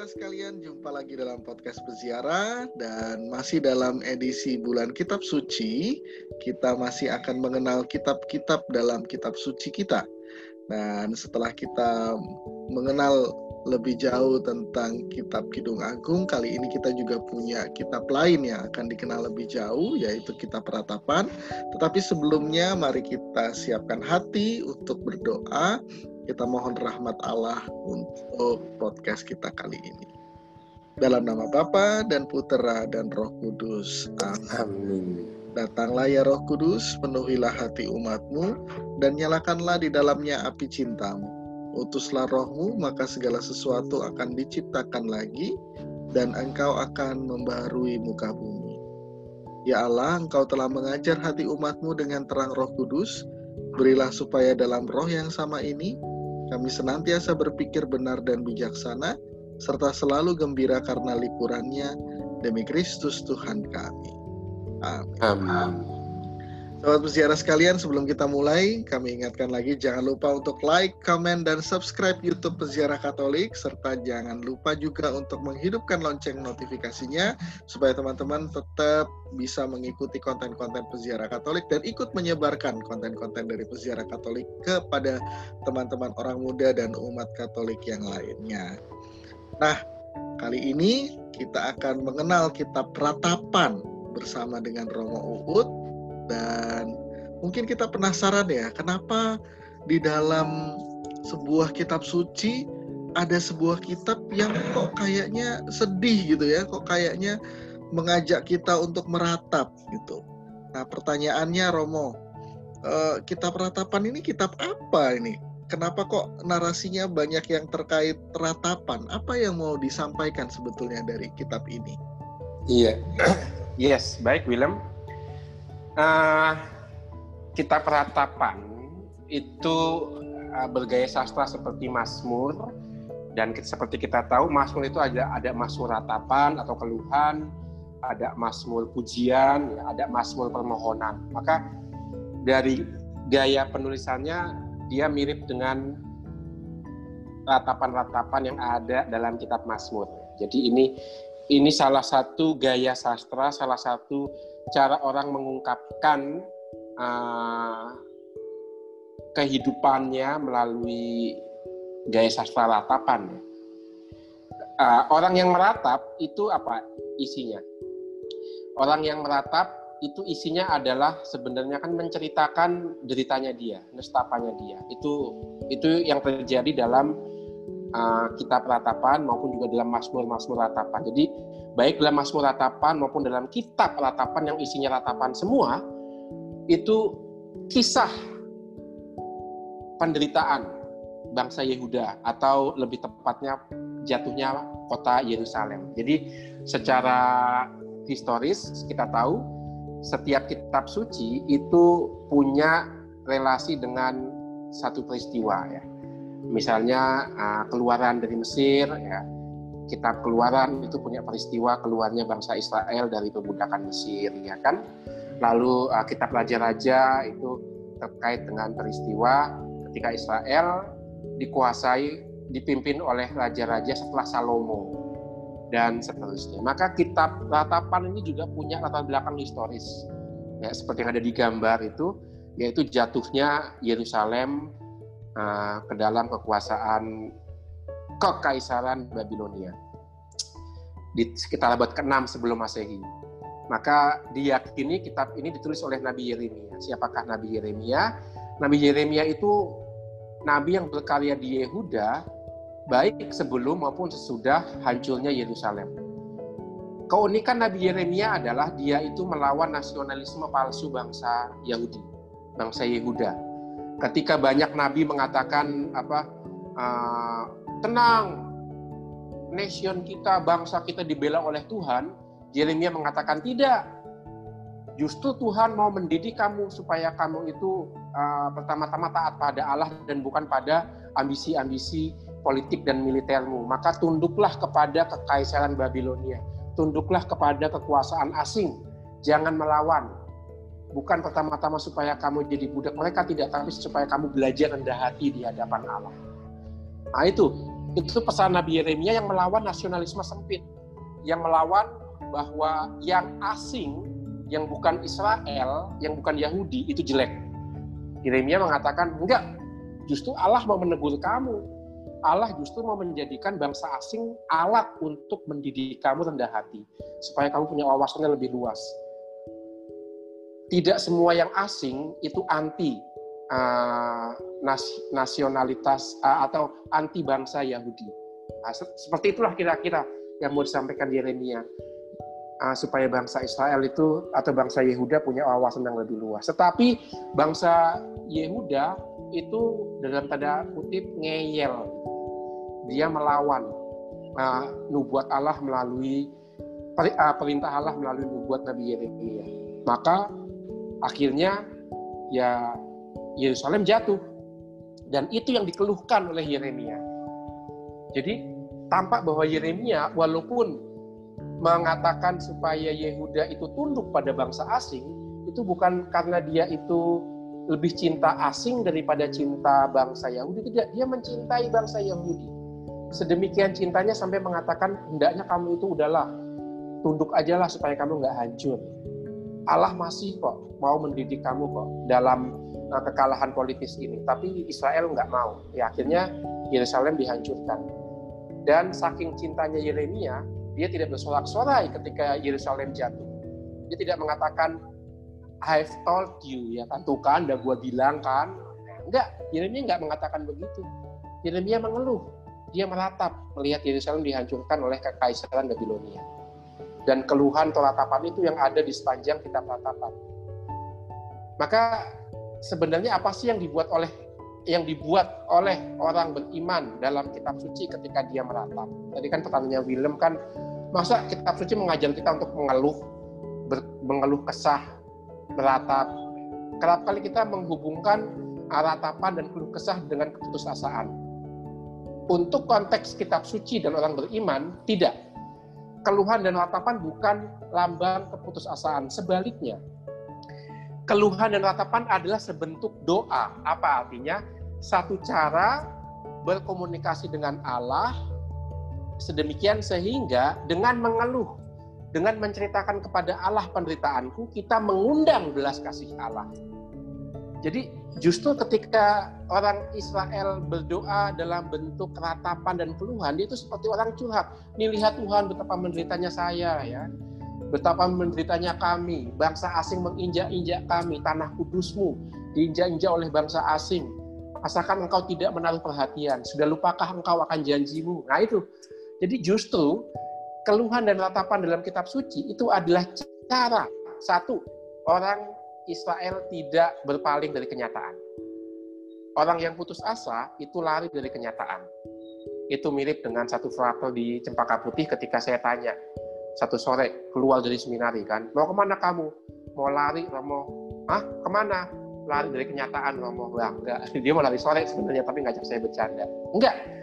peziarah sekalian, jumpa lagi dalam podcast peziarah dan masih dalam edisi bulan Kitab Suci. Kita masih akan mengenal kitab-kitab dalam Kitab Suci kita. Dan setelah kita mengenal lebih jauh tentang Kitab Kidung Agung, kali ini kita juga punya kitab lain yang akan dikenal lebih jauh, yaitu Kitab Ratapan. Tetapi sebelumnya, mari kita siapkan hati untuk berdoa kita mohon rahmat Allah untuk podcast kita kali ini. Dalam nama Bapa dan Putera dan Roh Kudus. Amin. Datanglah ya Roh Kudus, penuhilah hati umatmu, dan nyalakanlah di dalamnya api cintamu. Utuslah rohmu, maka segala sesuatu akan diciptakan lagi, dan engkau akan membarui muka bumi. Ya Allah, engkau telah mengajar hati umatmu dengan terang roh kudus, berilah supaya dalam roh yang sama ini, kami senantiasa berpikir benar dan bijaksana, serta selalu gembira karena lipurannya demi Kristus Tuhan kami. Amin. Amin. Sobat peziarah sekalian, sebelum kita mulai, kami ingatkan lagi jangan lupa untuk like, comment, dan subscribe YouTube Peziarah Katolik, serta jangan lupa juga untuk menghidupkan lonceng notifikasinya, supaya teman-teman tetap bisa mengikuti konten-konten Peziarah Katolik dan ikut menyebarkan konten-konten dari Peziarah Katolik kepada teman-teman orang muda dan umat Katolik yang lainnya. Nah, kali ini kita akan mengenal kitab Ratapan bersama dengan Romo Uut mungkin kita penasaran ya, kenapa di dalam sebuah kitab suci ada sebuah kitab yang kok kayaknya sedih gitu ya, kok kayaknya mengajak kita untuk meratap gitu. Nah pertanyaannya Romo, uh, kitab ratapan ini kitab apa ini? Kenapa kok narasinya banyak yang terkait ratapan? Apa yang mau disampaikan sebetulnya dari kitab ini? Iya, yes, baik Willem uh, kita peratapan itu uh, bergaya sastra seperti Mazmur dan seperti kita tahu Mazmur itu ada ada Mazmur ratapan atau keluhan, ada Mazmur pujian, ya, ada Mazmur permohonan. Maka dari gaya penulisannya dia mirip dengan ratapan-ratapan yang ada dalam kitab Mazmur. Jadi ini ini salah satu gaya sastra, salah satu cara orang mengungkapkan uh, kehidupannya melalui gaya sastra ratapan. Uh, orang yang meratap itu apa isinya? Orang yang meratap itu isinya adalah sebenarnya kan menceritakan deritanya dia, nestapanya dia. Itu itu yang terjadi dalam uh, kitab ratapan maupun juga dalam Mazmur-Mazmur ratapan. Jadi baik dalam Mazmur ratapan maupun dalam kitab ratapan yang isinya ratapan semua itu kisah penderitaan bangsa Yehuda atau lebih tepatnya jatuhnya kota Yerusalem. Jadi secara historis kita tahu setiap kitab suci itu punya relasi dengan satu peristiwa ya. Misalnya uh, keluaran dari Mesir ya kitab keluaran itu punya peristiwa keluarnya bangsa Israel dari perbudakan Mesir ya kan lalu uh, kitab raja-raja itu terkait dengan peristiwa ketika Israel dikuasai dipimpin oleh raja-raja setelah Salomo dan seterusnya maka kitab ratapan ini juga punya latar belakang historis ya seperti yang ada di gambar itu yaitu jatuhnya Yerusalem uh, ke dalam kekuasaan kekaisaran Babilonia di sekitar abad ke-6 sebelum Masehi. Maka diyakini kitab ini ditulis oleh Nabi Yeremia. Siapakah Nabi Yeremia? Nabi Yeremia itu nabi yang berkarya di Yehuda baik sebelum maupun sesudah hancurnya Yerusalem. Keunikan Nabi Yeremia adalah dia itu melawan nasionalisme palsu bangsa Yahudi, bangsa Yehuda. Ketika banyak nabi mengatakan apa uh, tenang, nation kita, bangsa kita dibela oleh Tuhan, Yeremia mengatakan tidak. Justru Tuhan mau mendidik kamu supaya kamu itu uh, pertama-tama taat pada Allah dan bukan pada ambisi-ambisi politik dan militermu. Maka tunduklah kepada kekaisaran Babilonia. Tunduklah kepada kekuasaan asing. Jangan melawan. Bukan pertama-tama supaya kamu jadi budak mereka tidak, tapi supaya kamu belajar rendah hati di hadapan Allah. Nah itu Itu pesan Nabi Yeremia yang melawan nasionalisme sempit, yang melawan bahwa yang asing, yang bukan Israel, yang bukan Yahudi itu jelek. Yeremia mengatakan, enggak, justru Allah mau menegur kamu. Allah justru mau menjadikan bangsa asing alat untuk mendidik kamu rendah hati, supaya kamu punya wawasan yang lebih luas. Tidak semua yang asing itu anti uh, nas nasionalitas uh, atau anti bangsa Yahudi. Nah, seperti itulah kira-kira yang mau disampaikan Yeremia uh, supaya bangsa Israel itu atau bangsa Yehuda punya wawasan yang lebih luas. Tetapi bangsa Yehuda itu dalam tanda kutip ngeyel. Dia melawan uh, nubuat Allah melalui uh, perintah Allah melalui nubuat Nabi Yeremia. Maka akhirnya ya Yerusalem jatuh. Dan itu yang dikeluhkan oleh Yeremia. Jadi tampak bahwa Yeremia walaupun mengatakan supaya Yehuda itu tunduk pada bangsa asing, itu bukan karena dia itu lebih cinta asing daripada cinta bangsa Yahudi. Tidak, dia mencintai bangsa Yahudi. Sedemikian cintanya sampai mengatakan, hendaknya kamu itu udahlah, tunduk aja lah supaya kamu nggak hancur. Allah masih kok mau mendidik kamu kok dalam uh, kekalahan politis ini. Tapi Israel nggak mau. Ya akhirnya Yerusalem dihancurkan. Dan saking cintanya Yeremia, dia tidak bersorak-sorai ketika Yerusalem jatuh. Dia tidak mengatakan I've told you ya kan, tuh kan, udah gua bilang kan. Enggak, Yeremia enggak mengatakan begitu. Yeremia mengeluh. Dia meratap melihat Yerusalem dihancurkan oleh kekaisaran Babilonia. Dan keluhan teratapan itu yang ada di sepanjang kitab ratapan. Maka sebenarnya apa sih yang dibuat oleh yang dibuat oleh orang beriman dalam kitab suci ketika dia meratap. Tadi kan pertanyaannya Willem kan, masa kitab suci mengajar kita untuk mengeluh, ber, mengeluh kesah, meratap. Kerap kali kita menghubungkan ratapan dan keluh kesah dengan keputusasaan. Untuk konteks kitab suci dan orang beriman, tidak. Keluhan dan ratapan bukan lambang keputusasaan. Sebaliknya, keluhan dan ratapan adalah sebentuk doa. Apa artinya? Satu cara berkomunikasi dengan Allah sedemikian sehingga dengan mengeluh, dengan menceritakan kepada Allah penderitaanku, kita mengundang belas kasih Allah. Jadi justru ketika orang Israel berdoa dalam bentuk ratapan dan keluhan, dia itu seperti orang curhat. Nih lihat Tuhan betapa menderitanya saya ya Betapa menderitanya kami, bangsa asing menginjak-injak kami, tanah kudusmu diinjak-injak oleh bangsa asing. Asalkan engkau tidak menaruh perhatian, sudah lupakah engkau akan janjimu? Nah itu. Jadi justru keluhan dan ratapan dalam kitab suci itu adalah cara satu orang Israel tidak berpaling dari kenyataan. Orang yang putus asa itu lari dari kenyataan. Itu mirip dengan satu frase di Cempaka Putih ketika saya tanya, satu sore keluar dari seminari kan? Mau ke mana kamu? Mau lari Romo ah ke mana? Lari dari kenyataan Romo Wah, enggak. Dia mau lari sore sebenarnya tapi ngajak saya bercanda. Enggak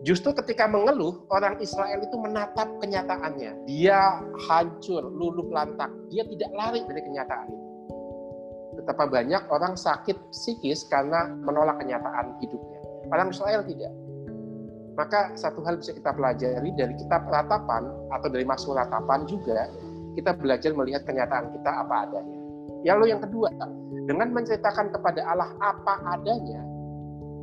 Justru ketika mengeluh, orang Israel itu menatap kenyataannya. Dia hancur, luluh lantak. Dia tidak lari dari kenyataan itu. Betapa banyak orang sakit psikis karena menolak kenyataan hidupnya. Orang Israel tidak. Maka satu hal bisa kita pelajari dari kitab ratapan atau dari masuk ratapan juga kita belajar melihat kenyataan kita apa adanya. Yang kedua, dengan menceritakan kepada Allah apa adanya,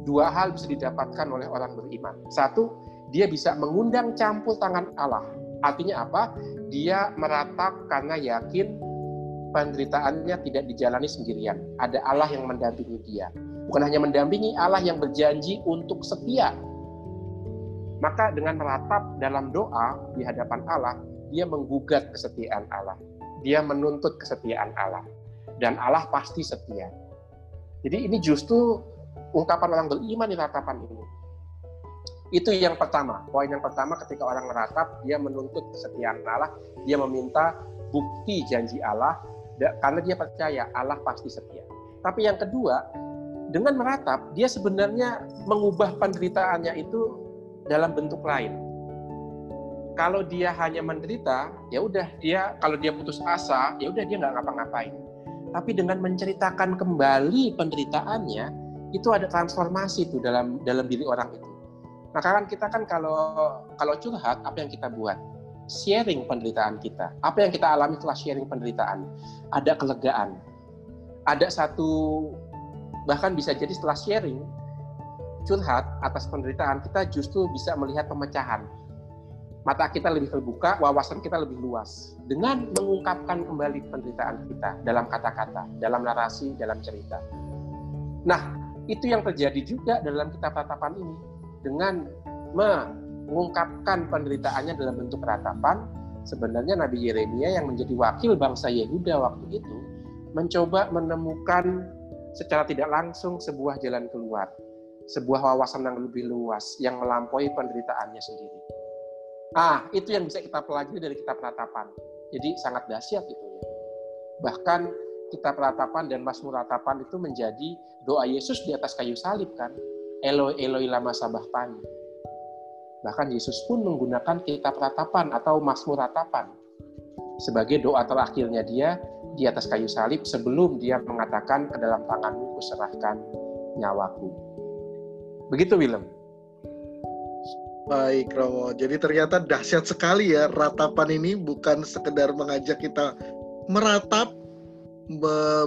dua hal bisa didapatkan oleh orang beriman. Satu, dia bisa mengundang campur tangan Allah. Artinya apa? Dia meratap karena yakin penderitaannya tidak dijalani sendirian. Ada Allah yang mendampingi dia. Bukan hanya mendampingi Allah yang berjanji untuk setia maka dengan meratap dalam doa di hadapan Allah, dia menggugat kesetiaan Allah. Dia menuntut kesetiaan Allah. Dan Allah pasti setia. Jadi ini justru ungkapan orang beriman di ratapan ini. Itu yang pertama. Poin yang pertama ketika orang meratap, dia menuntut kesetiaan Allah. Dia meminta bukti janji Allah. Karena dia percaya Allah pasti setia. Tapi yang kedua, dengan meratap, dia sebenarnya mengubah penderitaannya itu dalam bentuk lain. Kalau dia hanya menderita, ya udah dia kalau dia putus asa, ya udah dia nggak ngapa-ngapain. Tapi dengan menceritakan kembali penderitaannya, itu ada transformasi tuh dalam dalam diri orang itu. Maka kan kita kan kalau kalau curhat apa yang kita buat? Sharing penderitaan kita. Apa yang kita alami setelah sharing penderitaan? Ada kelegaan. Ada satu bahkan bisa jadi setelah sharing curhat atas penderitaan kita justru bisa melihat pemecahan. Mata kita lebih terbuka, wawasan kita lebih luas dengan mengungkapkan kembali penderitaan kita dalam kata-kata, dalam narasi, dalam cerita. Nah, itu yang terjadi juga dalam kitab ratapan ini dengan mengungkapkan penderitaannya dalam bentuk ratapan sebenarnya Nabi Yeremia yang menjadi wakil bangsa Yehuda waktu itu mencoba menemukan secara tidak langsung sebuah jalan keluar sebuah wawasan yang lebih luas yang melampaui penderitaannya sendiri. Ah, itu yang bisa kita pelajari dari kitab ratapan. Jadi sangat dahsyat itu ya. Bahkan kitab ratapan dan Mazmur ratapan itu menjadi doa Yesus di atas kayu salib kan. Eloi Eloi lama sabachthani. Bahkan Yesus pun menggunakan kitab ratapan atau Mazmur ratapan sebagai doa terakhirnya dia di atas kayu salib sebelum dia mengatakan ke dalam tanganmu kuserahkan nyawaku. Begitu Willem. Baik Romo, jadi ternyata dahsyat sekali ya ratapan ini bukan sekedar mengajak kita meratap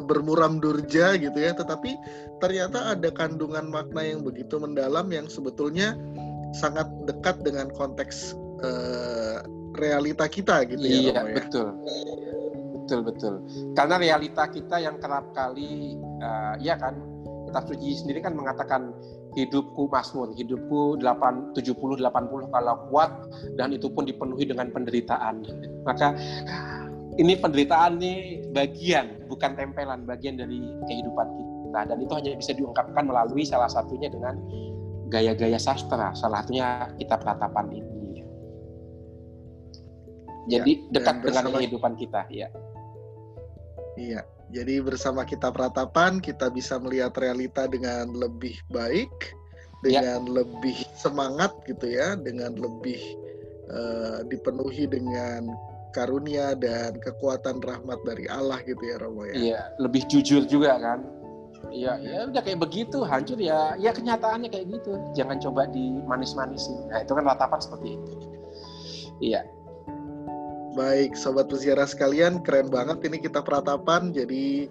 bermuram durja gitu ya, tetapi ternyata ada kandungan makna yang begitu mendalam yang sebetulnya sangat dekat dengan konteks uh, realita kita gitu ya. Iya ya. betul, betul betul. Karena realita kita yang kerap kali, uh, ya kan, kitab suci sendiri kan mengatakan hidupku masmur, hidupku 8, 70, 80 kalau kuat dan itu pun dipenuhi dengan penderitaan. Maka ini penderitaan ini bagian, bukan tempelan, bagian dari kehidupan kita. Dan itu hanya bisa diungkapkan melalui salah satunya dengan gaya-gaya sastra, salah satunya kita peratapan ini. Jadi ya, dekat dengan kehidupan kita, ya. Iya, jadi bersama kita peratapan kita bisa melihat realita dengan lebih baik, ya. dengan ya. lebih semangat gitu ya, dengan lebih uh, dipenuhi dengan karunia dan kekuatan rahmat dari Allah gitu ya Romo ya. Iya, lebih jujur juga kan. Iya, ya udah kayak begitu, hancur ya. Ya kenyataannya kayak gitu. Jangan coba dimanis-manisin. Nah, itu kan ratapan seperti itu. Iya. Baik, sobat peziarah sekalian, keren banget ini kita peratapan. Jadi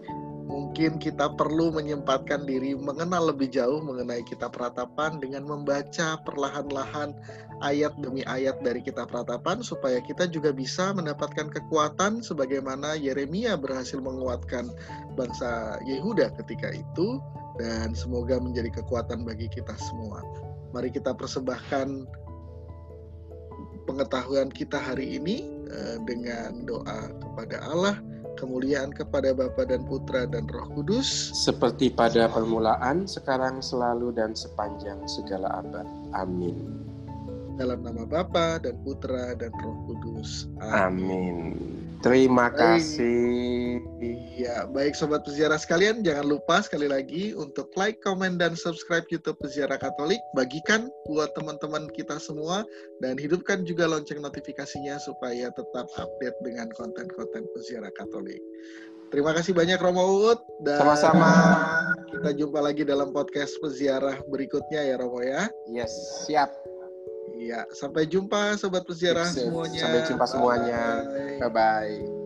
mungkin kita perlu menyempatkan diri mengenal lebih jauh mengenai kitab ratapan dengan membaca perlahan-lahan ayat demi ayat dari kitab ratapan supaya kita juga bisa mendapatkan kekuatan sebagaimana Yeremia berhasil menguatkan bangsa Yehuda ketika itu dan semoga menjadi kekuatan bagi kita semua. Mari kita persembahkan pengetahuan kita hari ini eh, dengan doa kepada Allah kemuliaan kepada Bapa dan Putra dan Roh Kudus seperti pada permulaan, sekarang, selalu dan sepanjang segala abad. Amin. Dalam nama Bapa dan Putra dan Roh Kudus. Amin. Amin. Terima kasih. Iya, baik sobat peziarah sekalian, jangan lupa sekali lagi untuk like, comment, dan subscribe YouTube Peziarah Katolik. Bagikan buat teman-teman kita semua dan hidupkan juga lonceng notifikasinya supaya tetap update dengan konten-konten Peziarah Katolik. Terima kasih banyak Romo Uut dan sama-sama. Kita jumpa lagi dalam podcast Peziarah berikutnya ya Romo ya. Yes, siap. Iya, sampai jumpa sobat peziarah semuanya. Sampai jumpa semuanya. Bye bye.